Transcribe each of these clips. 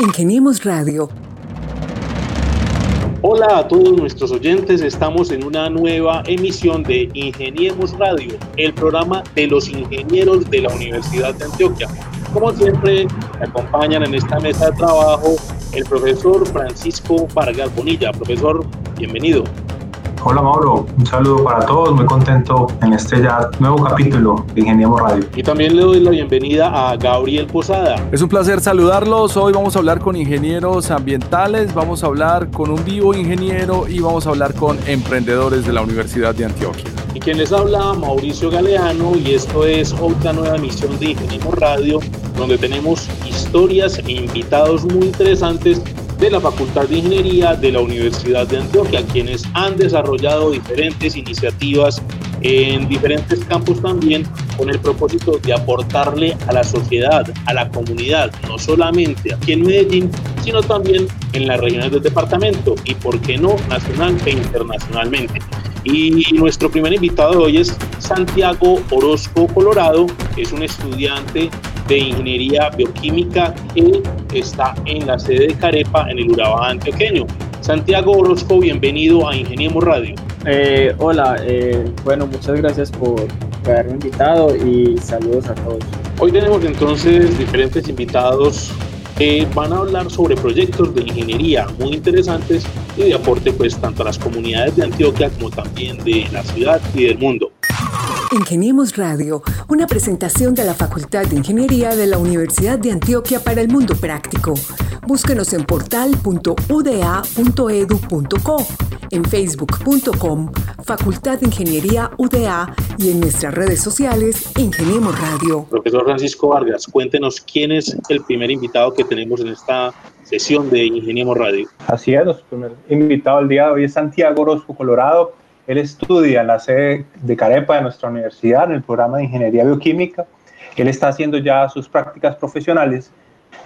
Ingeniemos Radio. Hola a todos nuestros oyentes, estamos en una nueva emisión de Ingeniemos Radio, el programa de los ingenieros de la Universidad de Antioquia. Como siempre, acompañan en esta mesa de trabajo el profesor Francisco Vargas Bonilla. Profesor, bienvenido. Hola Mauro, un saludo para todos, muy contento en este ya nuevo capítulo de Ingeniemos Radio. Y también le doy la bienvenida a Gabriel Posada. Es un placer saludarlos, hoy vamos a hablar con ingenieros ambientales, vamos a hablar con un vivo ingeniero y vamos a hablar con emprendedores de la Universidad de Antioquia. Y quien les habla, Mauricio Galeano, y esto es otra nueva emisión de Ingeniemos Radio, donde tenemos historias e invitados muy interesantes de la Facultad de Ingeniería de la Universidad de Antioquia, quienes han desarrollado diferentes iniciativas en diferentes campos también con el propósito de aportarle a la sociedad, a la comunidad, no solamente aquí en Medellín, sino también en las regiones del departamento y, por qué no, nacional e internacionalmente. Y nuestro primer invitado de hoy es Santiago Orozco Colorado, es un estudiante de Ingeniería Bioquímica que está en la sede de Carepa en el Urabá antioqueño. Santiago Orozco, bienvenido a Ingeniemos Radio. Eh, hola, eh, bueno, muchas gracias por haberme invitado y saludos a todos. Hoy tenemos entonces diferentes invitados que van a hablar sobre proyectos de ingeniería muy interesantes y de aporte pues tanto a las comunidades de Antioquia como también de la ciudad y del mundo. Ingeniemos Radio, una presentación de la Facultad de Ingeniería de la Universidad de Antioquia para el Mundo Práctico. Búsquenos en portal.uda.edu.co, en facebook.com, Facultad de Ingeniería UDA y en nuestras redes sociales Ingeniemos Radio. Profesor Francisco Vargas, cuéntenos quién es el primer invitado que tenemos en esta sesión de Ingeniemos Radio. Así es, nuestro primer invitado el día de hoy es Santiago Orozco Colorado él estudia en la sede de Carepa de nuestra universidad, en el programa de Ingeniería Bioquímica. Él está haciendo ya sus prácticas profesionales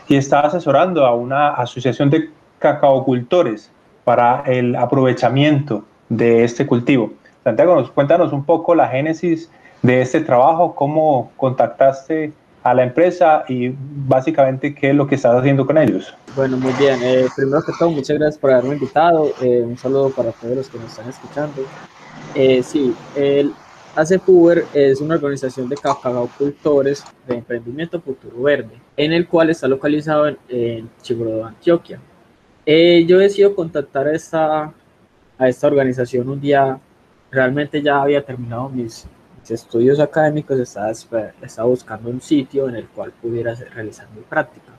y está asesorando a una asociación de cacaocultores para el aprovechamiento de este cultivo. Santiago, nos, cuéntanos un poco la génesis de este trabajo, cómo contactaste a la empresa y básicamente qué es lo que estás haciendo con ellos. Bueno, muy bien. Eh, primero que todo, muchas gracias por haberme invitado. Eh, un saludo para todos los que nos están escuchando. Eh, sí, el ACPUBER es una organización de cultores de emprendimiento futuro verde, en el cual está localizado en, en Antioquia. Eh, yo decido contactar a esta, a esta organización un día, realmente ya había terminado mis, estudios académicos, estaba, estaba, buscando un sitio en el cual pudiera realizar mi práctica.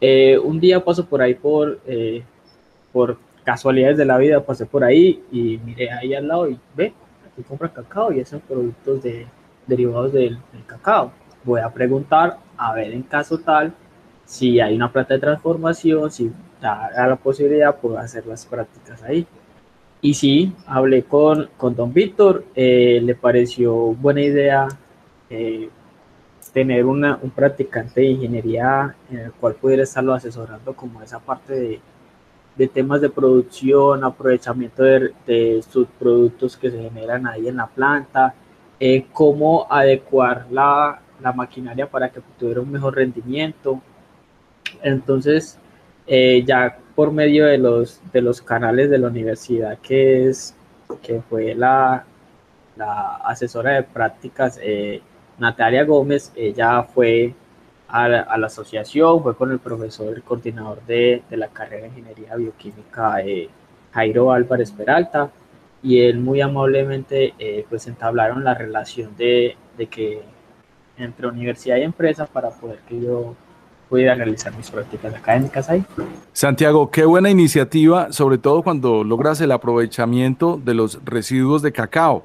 Eh, un día paso por ahí por, eh, por casualidades de la vida pasé por ahí y miré ahí al lado y ve, aquí compra cacao y esos productos de, derivados del, cacao. Voy a preguntar, a ver en caso tal, si hay una planta de transformación, si da la posibilidad, puedo hacer las prácticas ahí. Y sí, hablé con, con don Víctor, eh, le pareció buena idea eh, tener una, un practicante de ingeniería en el cual pudiera estarlo asesorando como esa parte de, de temas de producción, aprovechamiento de, de subproductos que se generan ahí en la planta, eh, cómo adecuar la, la, maquinaria para que tuviera un mejor rendimiento. Entonces, eh, ya por medio de los, de los canales de la universidad, que, es, que fue la, la asesora de prácticas, eh, Natalia Gómez, ella fue a la, asociación, fue con el profesor, el coordinador de, de la carrera de Ingeniería Bioquímica, eh, Jairo Álvarez Peralta, y él muy amablemente eh, pues entablaron la relación de, de, que entre universidad y empresa para poder que yo pudiera realizar mis prácticas académicas ahí. Santiago, qué buena iniciativa, sobre todo cuando logras el aprovechamiento de los residuos de cacao.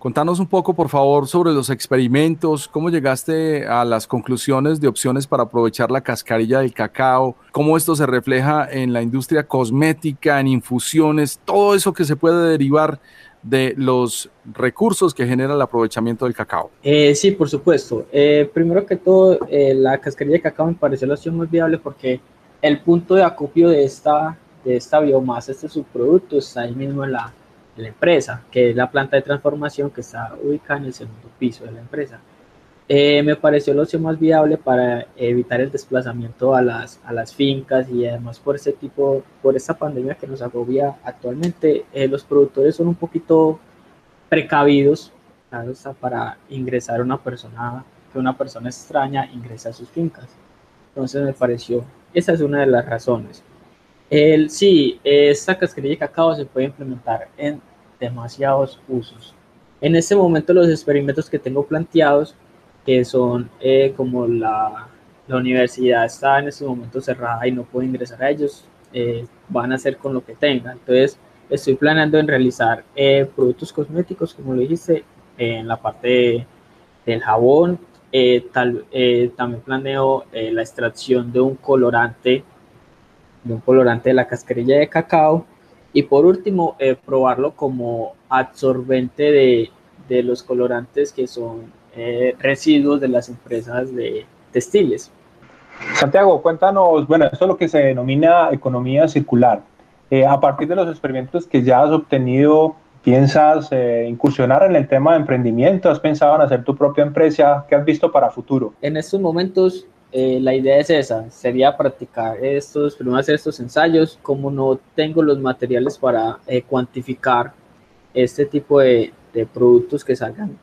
Contanos un poco, por favor, sobre los experimentos, cómo llegaste a las conclusiones de opciones para aprovechar la cascarilla del cacao, cómo esto se refleja en la industria cosmética, en infusiones, todo eso que se puede derivar de los recursos que genera el aprovechamiento del cacao. Eh, sí, por supuesto. Eh, primero que todo, eh, la cascarilla de cacao me pareció la opción muy viable porque el punto de acopio de esta, de esta biomasa, este subproducto, está ahí mismo en la, la empresa, que es la planta de transformación que está ubicada en el segundo piso de la empresa. Eh, me pareció la opción más viable para evitar el desplazamiento a las, a las fincas y además por ese tipo, por esta pandemia que nos agobia actualmente, eh, los productores son un poquito precavidos para ingresar una persona, que una persona extraña ingrese a sus fincas. Entonces me pareció, esa es una de las razones. El, sí, esta cascarilla de cacao se puede implementar en demasiados usos. En este momento los experimentos que tengo planteados que son eh, como la, la, universidad está en este momento cerrada y no puedo ingresar a ellos, eh, van a hacer con lo que tengan. Entonces, estoy planeando en realizar eh, productos cosméticos, como lo dijiste, en la parte del jabón. Tal, también planeo la extracción de un colorante, de un colorante de la cascarilla de cacao. Y por último, probarlo como absorbente de, de los colorantes que son eh, residuos de las empresas de textiles. Santiago, cuéntanos, bueno, esto es lo que se denomina economía circular. Eh, a partir de los experimentos que ya has obtenido, ¿piensas eh, incursionar en el tema de emprendimiento? ¿Has pensado en hacer tu propia empresa? ¿Qué has visto para futuro? En estos momentos la idea es esa, sería practicar estos, primero hacer estos ensayos, como no tengo los materiales para cuantificar este tipo de, de productos que salgan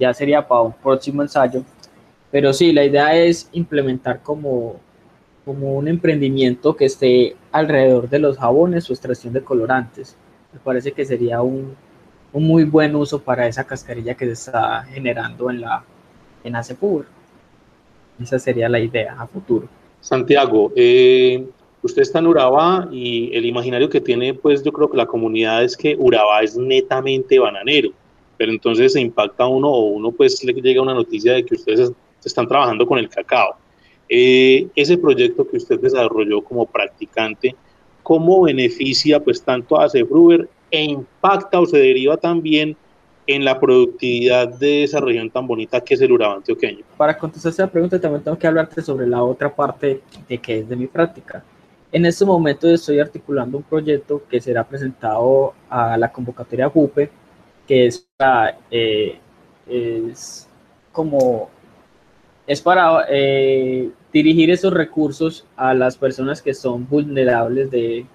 ya sería para un próximo ensayo. Pero sí, la idea es implementar como, como un emprendimiento que esté alrededor de los jabones o extracción de colorantes. Me parece que sería un, un muy buen uso para esa cascarilla que se está generando en la en ACEPUR. Esa sería la idea a futuro. Santiago, eh, usted está en Urabá y el imaginario que tiene, pues yo creo que la comunidad es que Urabá es netamente bananero pero entonces se impacta uno o uno pues le llega una noticia de que ustedes están trabajando con el cacao. Eh, ese proyecto que usted desarrolló como practicante, ¿cómo beneficia pues tanto a Cefruber e impacta o se deriva también en la productividad de esa región tan bonita que es el Urabá antioqueño? Para contestar esa pregunta también tengo que hablarte sobre la otra parte de que es de mi práctica. En este momento estoy articulando un proyecto que será presentado a la convocatoria JUPE que es para, eh, es como, es para eh, dirigir esos recursos a las personas que son vulnerables de,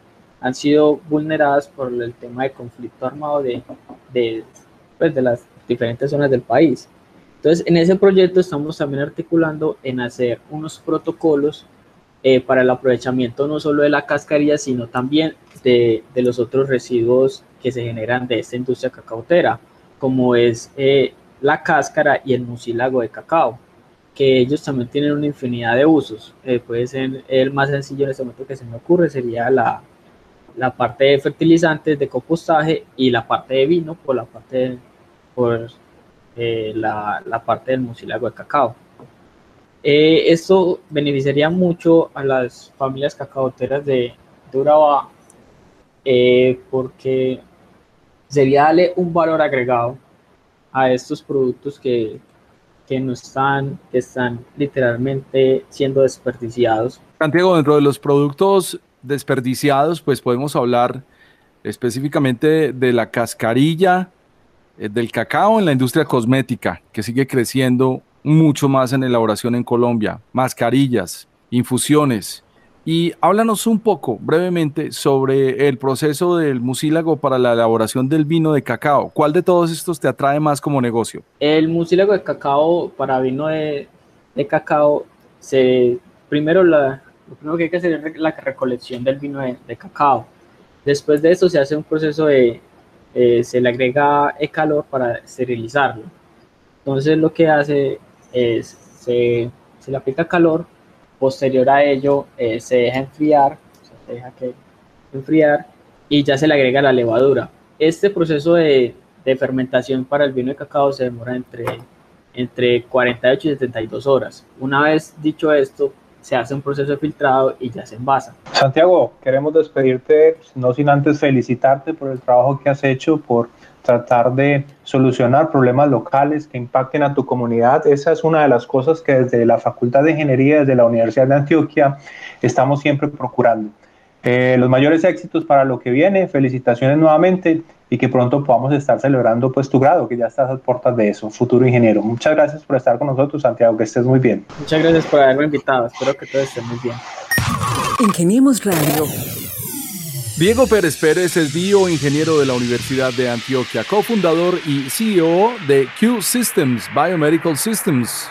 han sido vulneradas por el tema de conflicto armado de, de, pues, de las diferentes zonas del país. Entonces, en ese proyecto estamos también articulando en hacer unos protocolos eh, para el aprovechamiento no solo de la cascarilla, sino también de, de los otros residuos que se generan de esta industria cacautera, como es eh, la cáscara y el mucílago de cacao, que ellos también tienen una infinidad de usos. Eh, puede ser el más sencillo en este momento que se me ocurre, sería la, la parte de fertilizantes, de compostaje y la parte de vino por la parte, por, eh, la, la, parte del mucílago de cacao. Esto beneficiaría mucho a las familias cacaoteras de, de Urabá porque sería darle un valor agregado a estos productos que, que no están, que están literalmente siendo desperdiciados. Santiago, dentro de los productos desperdiciados, pues podemos hablar específicamente de la cascarilla eh, del cacao en la industria cosmética, que sigue creciendo mucho más en elaboración en Colombia, mascarillas, infusiones, y háblanos un poco brevemente sobre el proceso del mucílago para la elaboración del vino de cacao. ¿Cuál de todos estos te atrae más como negocio? El mucílago de cacao para vino de, cacao, se, primero la, lo primero que hay que hacer es la recolección del vino de, cacao. Después de eso se hace un proceso de, eh, se le agrega el calor para esterilizarlo. Entonces lo que hace es, se, se le aplica calor Posterior a ello eh, se deja enfriar, se deja que enfriar y ya se le agrega la levadura. Este proceso de, de, fermentación para el vino de cacao se demora entre, entre 48 y 72 horas. Una vez dicho esto, se hace un proceso de filtrado y ya se envasa. Santiago, queremos despedirte, no sin antes felicitarte por el trabajo que has hecho, por tratar de solucionar problemas locales que impacten a tu comunidad. Esa es una de las cosas que desde la Facultad de Ingeniería, desde la Universidad de Antioquia, estamos siempre procurando. Eh, los mayores éxitos para lo que viene, felicitaciones nuevamente y que pronto podamos estar celebrando pues tu grado, que ya estás a puertas de eso, futuro ingeniero. Muchas gracias por estar con nosotros, Santiago, que estés muy bien. Muchas gracias por haberme invitado, espero que todo esté muy bien. Ingeniemos Radio. Diego Pérez Pérez es bioingeniero de la Universidad de Antioquia, cofundador y CEO de Q Systems, Biomedical Systems.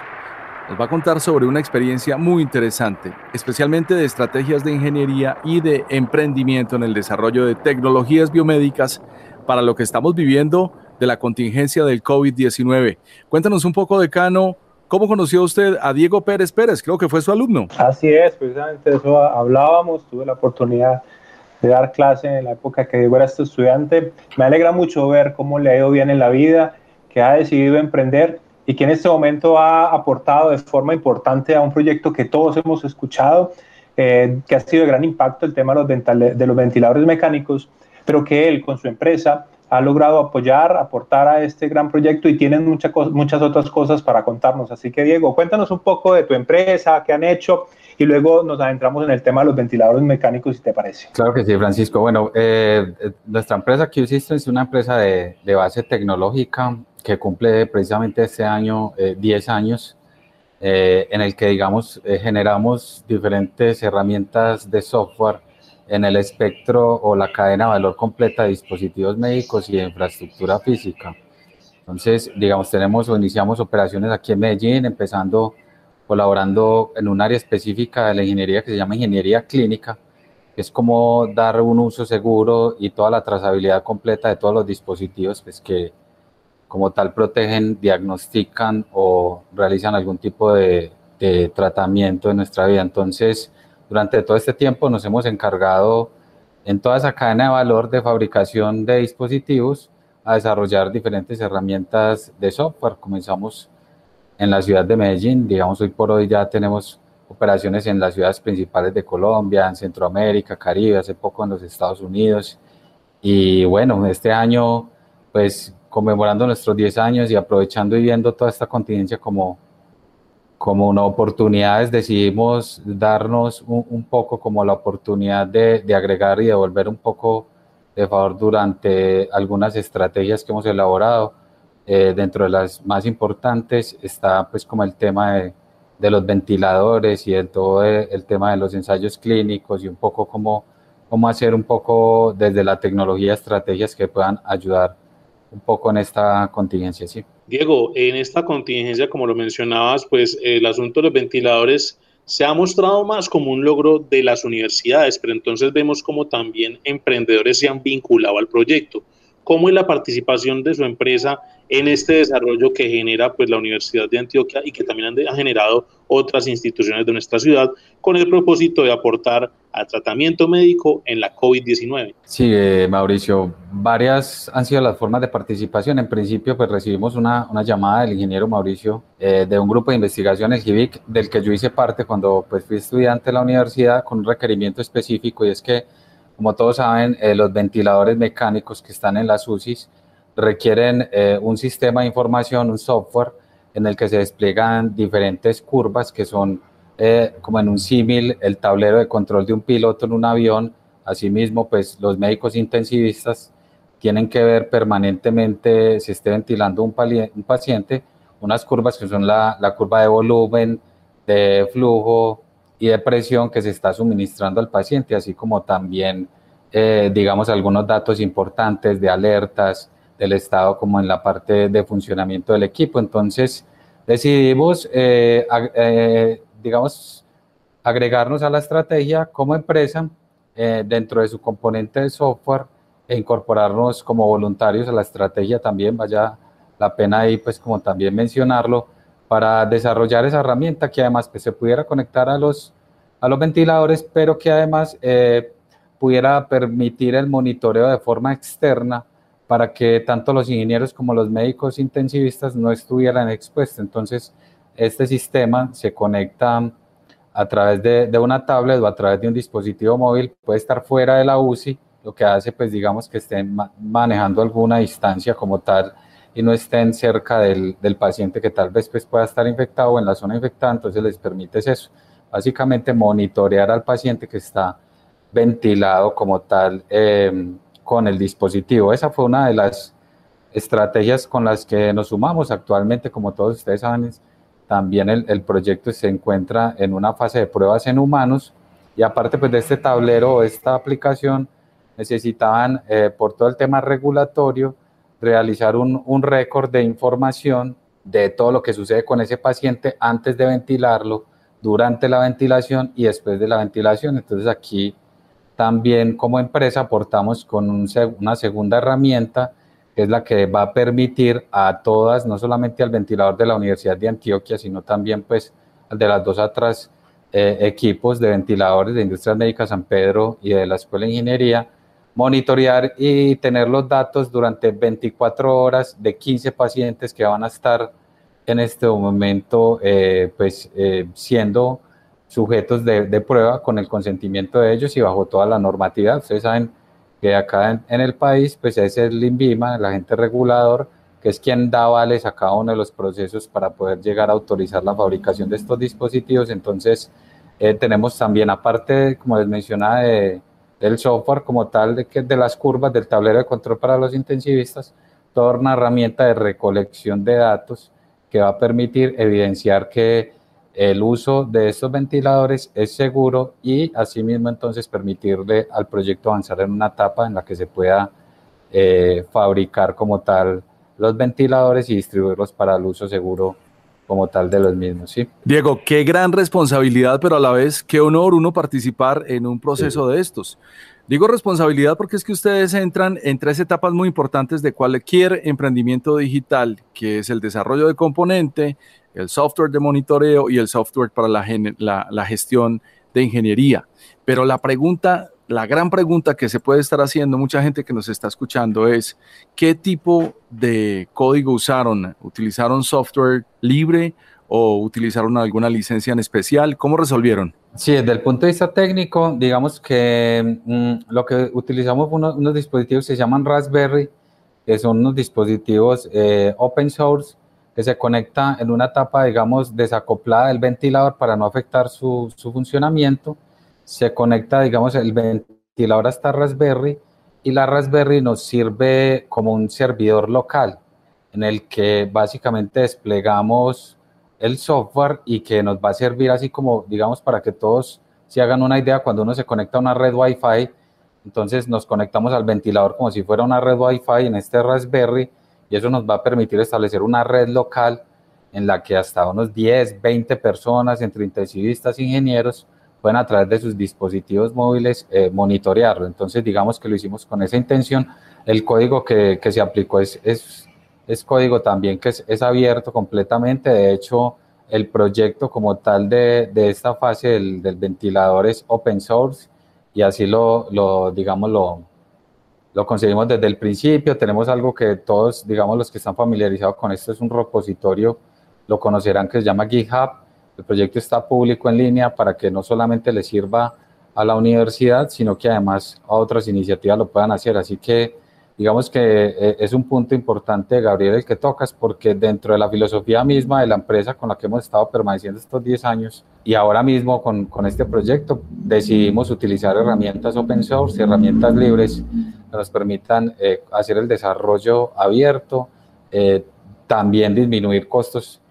Nos va a contar sobre una experiencia muy interesante, especialmente de estrategias de ingeniería y de emprendimiento en el desarrollo de tecnologías biomédicas para lo que estamos viviendo de la contingencia del COVID-19. Cuéntanos un poco, decano, ¿cómo conoció usted a Diego Pérez Pérez? Creo que fue su alumno. Así es, precisamente eso hablábamos, tuve la oportunidad de dar clase en la época que Diego era este estudiante. Me alegra mucho ver cómo le ha ido bien en la vida, que ha decidido emprender y que en este momento ha aportado de forma importante a un proyecto que todos hemos escuchado, eh, que ha sido de gran impacto el tema de los, ventiladores mecánicos pero que él con su empresa ha logrado apoyar, aportar a este gran proyecto y tienen muchas otras cosas para contarnos. Así que Diego, cuéntanos un poco de tu empresa, qué han hecho y luego nos adentramos en el tema de los ventiladores mecánicos, si te parece. Claro que sí, Francisco. Bueno, eh, eh, nuestra empresa Q-Systems es una empresa de, de, base tecnológica que cumple precisamente este año 10 eh, años, en el que, digamos, generamos diferentes herramientas de software en el espectro o la cadena de valor completa de dispositivos médicos y de infraestructura física. Entonces, digamos, tenemos o iniciamos operaciones aquí en Medellín, empezando colaborando en un área específica de la ingeniería que se llama ingeniería clínica, que es como dar un uso seguro y toda la trazabilidad completa de todos los dispositivos pues, que como tal protegen, diagnostican o realizan algún tipo de, de tratamiento en nuestra vida. Entonces, durante todo este tiempo nos hemos encargado en toda esa cadena de valor de fabricación de dispositivos a desarrollar diferentes herramientas de software. Comenzamos en la ciudad de Medellín, digamos hoy por hoy ya tenemos operaciones en las ciudades principales de Colombia, en Centroamérica, Caribe, hace poco en los Estados Unidos. Y bueno, este año, pues conmemorando nuestros 10 años y aprovechando y viendo toda esta contingencia como como una oportunidad, decidimos darnos un, poco como la oportunidad de, de, agregar y devolver un poco de favor durante algunas estrategias que hemos elaborado. Eh, dentro de las más importantes está pues como el tema de, de los ventiladores y el, todo el tema de los ensayos clínicos y un poco cómo, cómo hacer un poco desde la tecnología estrategias que puedan ayudar un poco en esta contingencia, sí. Diego, en esta contingencia, como lo mencionabas, pues el asunto de los ventiladores se ha mostrado más como un logro de las universidades, pero entonces vemos como también emprendedores se han vinculado al proyecto. ¿Cómo es la participación de su empresa en este desarrollo que genera pues, la Universidad de Antioquia y que también ha generado otras instituciones de nuestra ciudad con el propósito de aportar al tratamiento médico en la COVID-19. Sí, eh, Mauricio, varias han sido las formas de participación. En principio, pues recibimos una, llamada del ingeniero Mauricio eh, de un grupo de investigación, el GIVIC, del que yo hice parte cuando pues, fui estudiante de la universidad con un requerimiento específico y es que, como todos saben, eh, los ventiladores mecánicos que están en las UCIs requieren eh, un sistema de información, un software en el que se despliegan diferentes curvas que son eh, como en un símil el tablero de control de un piloto en un avión. Asimismo, pues los médicos intensivistas tienen que ver permanentemente si esté ventilando un, un paciente unas curvas que son la, la, curva de volumen, de flujo y de presión que se está suministrando al paciente, así como también, eh, digamos, algunos datos importantes de alertas, del Estado como en la parte de funcionamiento del equipo. Entonces, decidimos, eh, eh, digamos, agregarnos a la estrategia como empresa eh, dentro de su componente de software e incorporarnos como voluntarios a la estrategia también, vaya la pena ahí pues como también mencionarlo, para desarrollar esa herramienta que además pues, se pudiera conectar a los, a los ventiladores, pero que además pudiera permitir el monitoreo de forma externa para que tanto los ingenieros como los médicos intensivistas no estuvieran expuestos. Entonces, este sistema se conecta a través de, una tablet o a través de un dispositivo móvil, puede estar fuera de la UCI, lo que hace, pues digamos, que estén manejando alguna distancia como tal y no estén cerca del, paciente que tal vez pues, pueda estar infectado o en la zona infectada, entonces les permite eso. Básicamente monitorear al paciente que está ventilado como tal. Eh, con el dispositivo. Esa fue una de las estrategias con las que nos sumamos actualmente, como todos ustedes saben, también el, proyecto se encuentra en una fase de pruebas en humanos y aparte pues, de este tablero o esta aplicación necesitaban eh, por todo el tema regulatorio realizar un, un récord de información de todo lo que sucede con ese paciente antes de ventilarlo, durante la ventilación y después de la ventilación. Entonces aquí también como empresa aportamos con un, una segunda herramienta que es la que va a permitir a todas, no solamente al ventilador de la Universidad de Antioquia, sino también pues al de las dos otras eh, equipos de ventiladores de Industrias Médicas San Pedro y de la Escuela de Ingeniería, monitorear y tener los datos durante 24 horas de 15 pacientes que van a estar en este momento eh, pues eh, siendo sujetos de, de, prueba con el consentimiento de ellos y bajo toda la normatividad. Ustedes saben que acá en, el país, pues es el INVIMA, el agente regulador, que es quien da vales a cada uno de los procesos para poder llegar a autorizar la fabricación de estos dispositivos. Entonces, eh, tenemos también, aparte, como les mencionaba, de, del software como tal, de, que, de las curvas, del tablero de control para los intensivistas, toda una herramienta de recolección de datos que va a permitir evidenciar que el uso de estos ventiladores es seguro y asimismo entonces permitirle al proyecto avanzar en una etapa en la que se pueda eh, fabricar como tal los ventiladores y distribuirlos para el uso seguro como tal de los mismos. ¿sí? Diego, qué gran responsabilidad, pero a la vez qué honor uno participar en un proceso de estos. Digo responsabilidad porque es que ustedes entran en tres etapas muy importantes de cualquier emprendimiento digital, que es el desarrollo de componente, el software de monitoreo y el software para la, gestión de ingeniería. Pero la pregunta, la gran pregunta que se puede estar haciendo mucha gente que nos está escuchando es, ¿qué tipo de código usaron? ¿Utilizaron software libre o utilizaron alguna licencia en especial? ¿Cómo resolvieron? Sí, desde el punto de vista técnico, digamos que mm, lo que utilizamos unos, unos dispositivos se llaman Raspberry, que son unos dispositivos eh, open source que se conecta en una etapa, digamos, desacoplada del ventilador para no afectar su, su funcionamiento. Se conecta, digamos, el ventilador hasta Raspberry y la Raspberry nos sirve como un servidor local en el que básicamente desplegamos el software y que nos va a servir así como, digamos, para que todos se hagan una idea cuando uno se conecta a una red Wi-Fi, entonces nos conectamos al ventilador como si fuera una red Wi-Fi en este Raspberry y eso nos va a permitir establecer una red local en la que hasta unos 10, 20 personas, entre intensivistas ingenieros, pueden a través de sus dispositivos móviles eh, monitorearlo. Entonces, digamos que lo hicimos con esa intención. El código que, que se aplicó es, es, es, código también que es, es, abierto completamente. De hecho, el proyecto como tal de, de esta fase del, del, ventilador es open source y así lo, lo digamos, lo, lo conseguimos desde el principio, tenemos algo que todos, digamos, los que están familiarizados con esto, es un repositorio, lo conocerán que se llama GitHub, el proyecto está público en línea para que no solamente le sirva a la universidad, sino que además a otras iniciativas lo puedan hacer, así que digamos que eh, es un punto importante, Gabriel, el que tocas, porque dentro de la filosofía misma de la empresa con la que hemos estado permaneciendo estos 10 años y ahora mismo con, con este proyecto, decidimos utilizar herramientas open source, herramientas libres que nos permitan eh, hacer el desarrollo abierto, eh, también disminuir costos,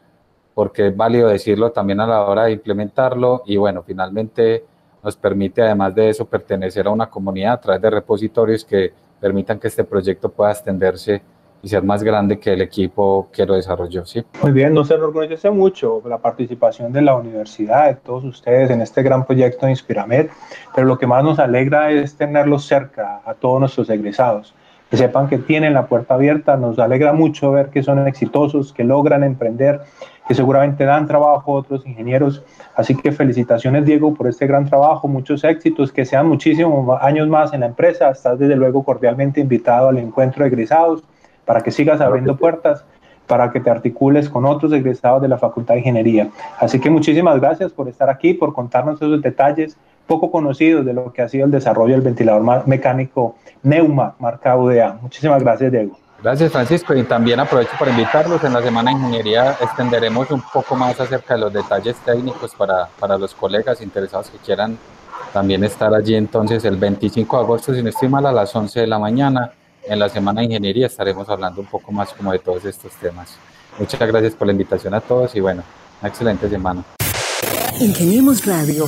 porque es válido decirlo también a la hora de implementarlo y bueno, finalmente nos permite además de eso pertenecer a una comunidad a través de repositorios que permitan que este proyecto pueda extenderse y ser más grande que el equipo que lo desarrolló. ¿sí? Muy bien, nos enorgullece mucho la participación de la universidad, de todos ustedes en este gran proyecto de Inspiramed, pero lo que más nos alegra es tenerlos cerca a todos nuestros egresados, que sepan que tienen la puerta abierta, nos alegra mucho ver que son exitosos, que logran emprender, que seguramente dan trabajo a otros ingenieros. Así que felicitaciones Diego por este gran trabajo, muchos éxitos, que sean muchísimos años más en la empresa. Estás desde luego cordialmente invitado al encuentro de egresados para que sigas abriendo puertas, para que te articules con otros egresados de la Facultad de Ingeniería. Así que muchísimas gracias por estar aquí, por contarnos esos detalles poco conocidos de lo que ha sido el desarrollo del ventilador mecánico Neuma marca UDA. Muchísimas gracias, Diego. Gracias, Francisco. Y también aprovecho para invitarlos. En la Semana de Ingeniería extenderemos un poco más acerca de los detalles técnicos para, para los colegas interesados que quieran también estar allí entonces el 25 de agosto, si no estoy mal, a las 11 de la mañana. En la Semana de Ingeniería estaremos hablando un poco más como de todos estos temas. Muchas gracias por la invitación a todos y bueno, una excelente semana. Ingeniemos Radio.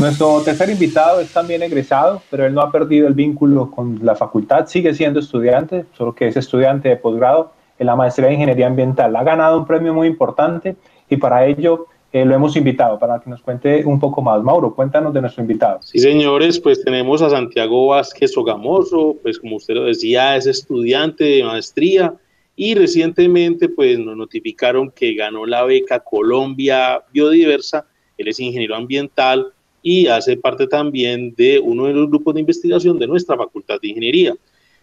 Nuestro tercer invitado es también egresado, pero él no ha perdido el vínculo con la facultad, sigue siendo estudiante, solo que es estudiante de posgrado en la maestría de Ingeniería Ambiental. Ha ganado un premio muy importante y para ello eh, lo hemos invitado para que nos cuente un poco más. Mauro, cuéntanos de nuestro invitado. Sí, señores, pues tenemos a Santiago Vázquez Ogamoso, pues como usted lo decía, es estudiante de maestría y recientemente pues nos notificaron que ganó la beca Colombia Biodiversa, él es ingeniero ambiental y hace parte también de uno de los grupos de investigación de nuestra Facultad de Ingeniería.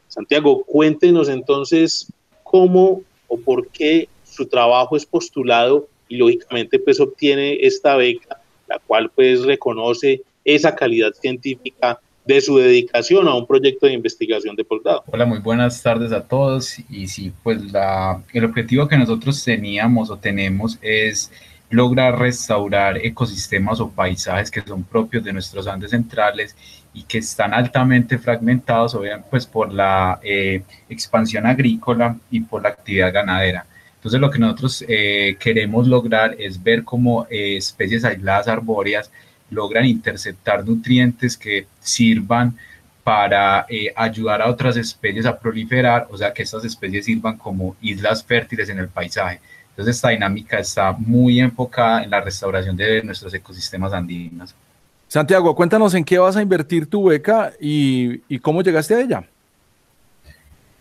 Santiago, cuéntenos entonces cómo o por qué su trabajo es postulado y lógicamente pues obtiene esta beca, la cual pues reconoce esa calidad científica de su dedicación a un proyecto de investigación de posgrado. Hola, muy buenas tardes a todos. Y sí, pues la, el objetivo que nosotros teníamos o tenemos es lograr restaurar ecosistemas o paisajes que son propios de nuestros Andes centrales y que están altamente fragmentados, obviamente, pues por la eh, expansión agrícola y por la actividad ganadera. Entonces lo que nosotros eh, queremos lograr es ver cómo eh, especies aisladas arbóreas logran interceptar nutrientes que sirvan para eh, ayudar a otras especies a proliferar, o sea, que estas especies sirvan como islas fértiles en el paisaje. Entonces esta dinámica está muy enfocada en la restauración de nuestros ecosistemas andinos. Santiago, cuéntanos en qué vas a invertir tu beca y cómo llegaste a ella.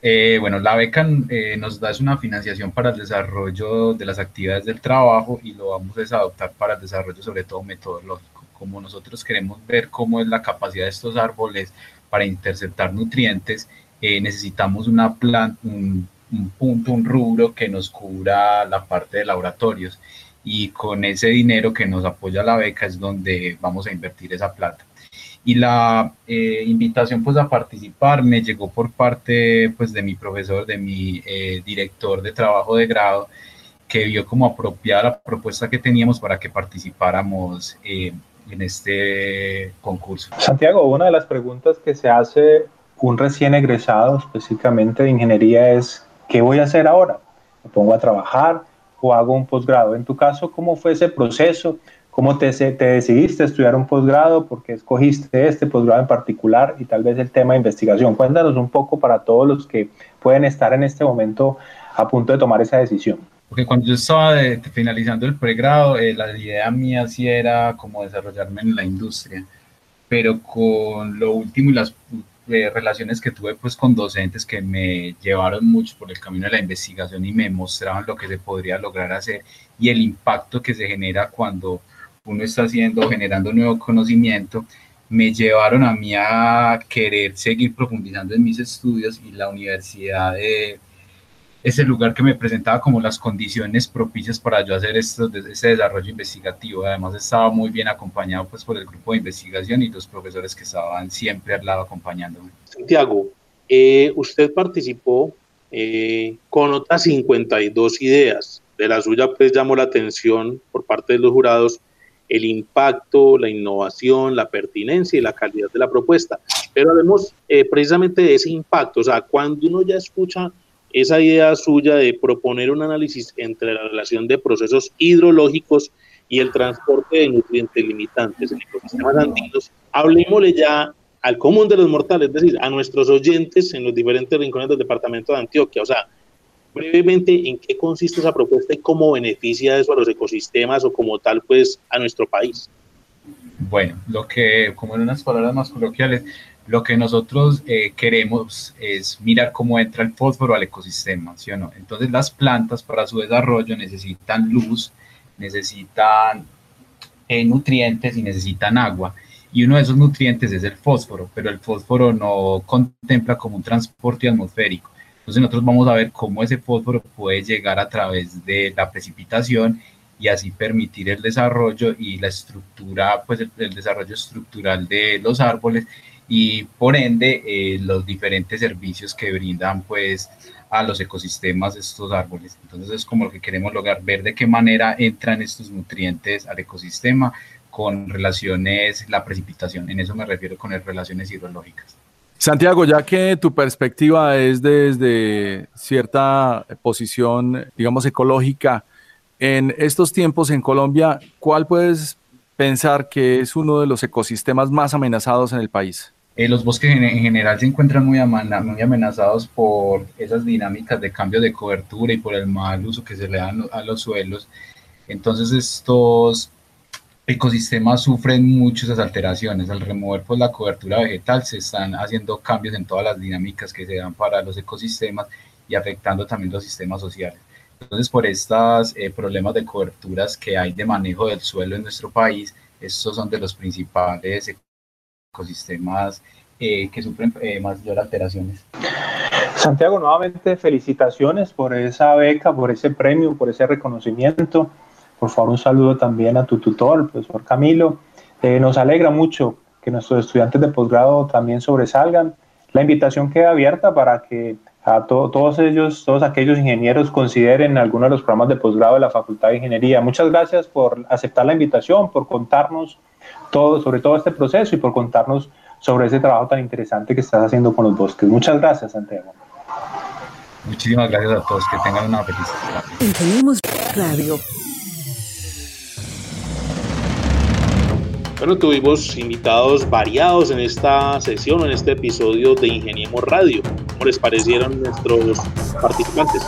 Eh, bueno, la beca eh, nos da una financiación para el desarrollo de las actividades del trabajo y lo vamos a adoptar para el desarrollo sobre todo metodológico. Como nosotros queremos ver cómo es la capacidad de estos árboles para interceptar nutrientes, eh, necesitamos una planta, un, un punto, un rubro que nos cubra la parte de laboratorios y con ese dinero que nos apoya la beca es donde vamos a invertir esa plata y la eh, invitación pues a participar me llegó por parte pues de mi profesor, de mi eh, director de trabajo de grado, que vio como apropiada la propuesta que teníamos para que participáramos eh, en este concurso. Santiago, una de las preguntas que se hace un recién egresado específicamente de ingeniería es, ¿qué voy a hacer ahora? ¿Me pongo a trabajar o hago un posgrado? En tu caso, ¿cómo fue ese proceso? ¿Cómo te, te decidiste a estudiar un posgrado? ¿Por qué escogiste este posgrado en particular? Y tal vez el tema de investigación. Cuéntanos un poco para todos los que pueden estar en este momento a punto de tomar esa decisión. Porque cuando yo estaba finalizando el pregrado, eh, la idea mía sí era como desarrollarme en la industria, pero con lo último y las eh, relaciones que tuve pues con docentes que me llevaron mucho por el camino de la investigación y me mostraban lo que se podría lograr hacer y el impacto que se genera cuando uno está haciendo, generando nuevo conocimiento, me llevaron a mí a querer seguir profundizando en mis estudios y la universidad es el lugar que me presentaba como las condiciones propicias para yo hacer esto, este desarrollo investigativo. Además estaba muy bien acompañado pues por el grupo de investigación y los profesores que estaban siempre al lado acompañándome. Santiago, eh, usted participó eh, con otras 52 ideas. De la suya pues llamó la atención por parte de los jurados el impacto, la innovación, la pertinencia y la calidad de la propuesta. Pero hablemos eh, precisamente de ese impacto, o sea, cuando uno ya escucha esa idea suya de proponer un análisis entre la relación de procesos hidrológicos y el transporte de nutrientes limitantes en ecosistemas andinos, hablemosle ya al común de los mortales, es decir, a nuestros oyentes en los diferentes rincones del departamento de Antioquia, o sea, brevemente en qué consiste esa propuesta y cómo beneficia eso a los ecosistemas o como tal pues a nuestro país. Bueno, lo que, como en unas palabras más coloquiales, lo que nosotros eh, queremos es mirar cómo entra el fósforo al ecosistema, ¿sí o no? Entonces las plantas para su desarrollo necesitan luz, necesitan eh, nutrientes y necesitan agua. Y uno de esos nutrientes es el fósforo, pero el fósforo no contempla como un transporte atmosférico entonces nosotros vamos a ver cómo ese fósforo puede llegar a través de la precipitación y así permitir el desarrollo y la estructura, pues el, desarrollo estructural de los árboles y por ende eh, los diferentes servicios que brindan pues a los ecosistemas estos árboles. Entonces es como lo que queremos lograr, ver de qué manera entran estos nutrientes al ecosistema, con relaciones, la precipitación. En eso me refiero con las relaciones hidrológicas. Santiago, ya que tu perspectiva es desde cierta posición, digamos, ecológica, en estos tiempos en Colombia, ¿cuál puedes pensar que es uno de los ecosistemas más amenazados en el país? Eh, los bosques en, general se encuentran muy, muy, amenazados por esas dinámicas de cambio de cobertura y por el mal uso que se le dan a los suelos. Entonces estos ecosistemas sufren muchas alteraciones. Al remover pues, la cobertura vegetal se están haciendo cambios en todas las dinámicas que se dan para los ecosistemas y afectando también los sistemas sociales. Entonces, por estos eh, problemas de coberturas que hay de manejo del suelo en nuestro país, estos son de los principales ecosistemas eh, que sufren eh, mayor alteraciones. Santiago, nuevamente felicitaciones por esa beca, por ese premio, por ese reconocimiento. Por favor, un saludo también a tu tutor, el profesor Camilo. Eh, nos alegra mucho que nuestros estudiantes de posgrado también sobresalgan. La invitación queda abierta para que a todos ellos, todos aquellos ingenieros consideren alguno de los programas de posgrado de la Facultad de Ingeniería. Muchas gracias por aceptar la invitación, por contarnos todo sobre todo este proceso y por contarnos sobre ese trabajo tan interesante que estás haciendo con los bosques. Muchas gracias, Santiago. Muchísimas gracias a todos. Que tengan una feliz tarde. Radio. Bueno, tuvimos invitados variados en esta sesión, en este episodio de Ingeniemos Radio. ¿Cómo les parecieron nuestros participantes?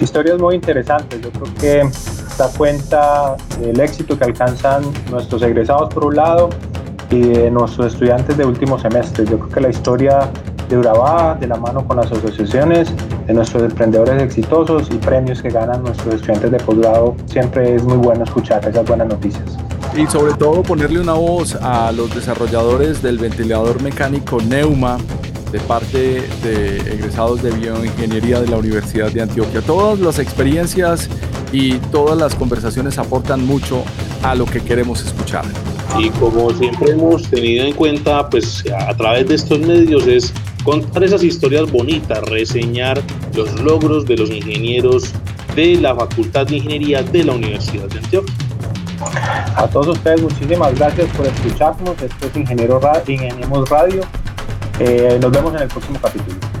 Historias muy interesantes. Yo creo que da cuenta del éxito que alcanzan nuestros egresados por un lado y de nuestros estudiantes de último semestre. Yo creo que la historia de Urabá, de la mano con las asociaciones, de nuestros emprendedores exitosos y premios que ganan nuestros estudiantes de posgrado, siempre es muy bueno escuchar esas buenas noticias. Y sobre todo ponerle una voz a los desarrolladores del ventilador mecánico Neuma de parte de egresados de bioingeniería de la Universidad de Antioquia. Todas las experiencias y todas las conversaciones aportan mucho a lo que queremos escuchar. Y como siempre hemos tenido en cuenta, pues a través de estos medios es contar esas historias bonitas, reseñar los logros de los ingenieros de la Facultad de Ingeniería de la Universidad de Antioquia. A todos ustedes muchísimas gracias por escucharnos. Esto es Ingeniero Radio. Eh, nos vemos en el próximo capítulo.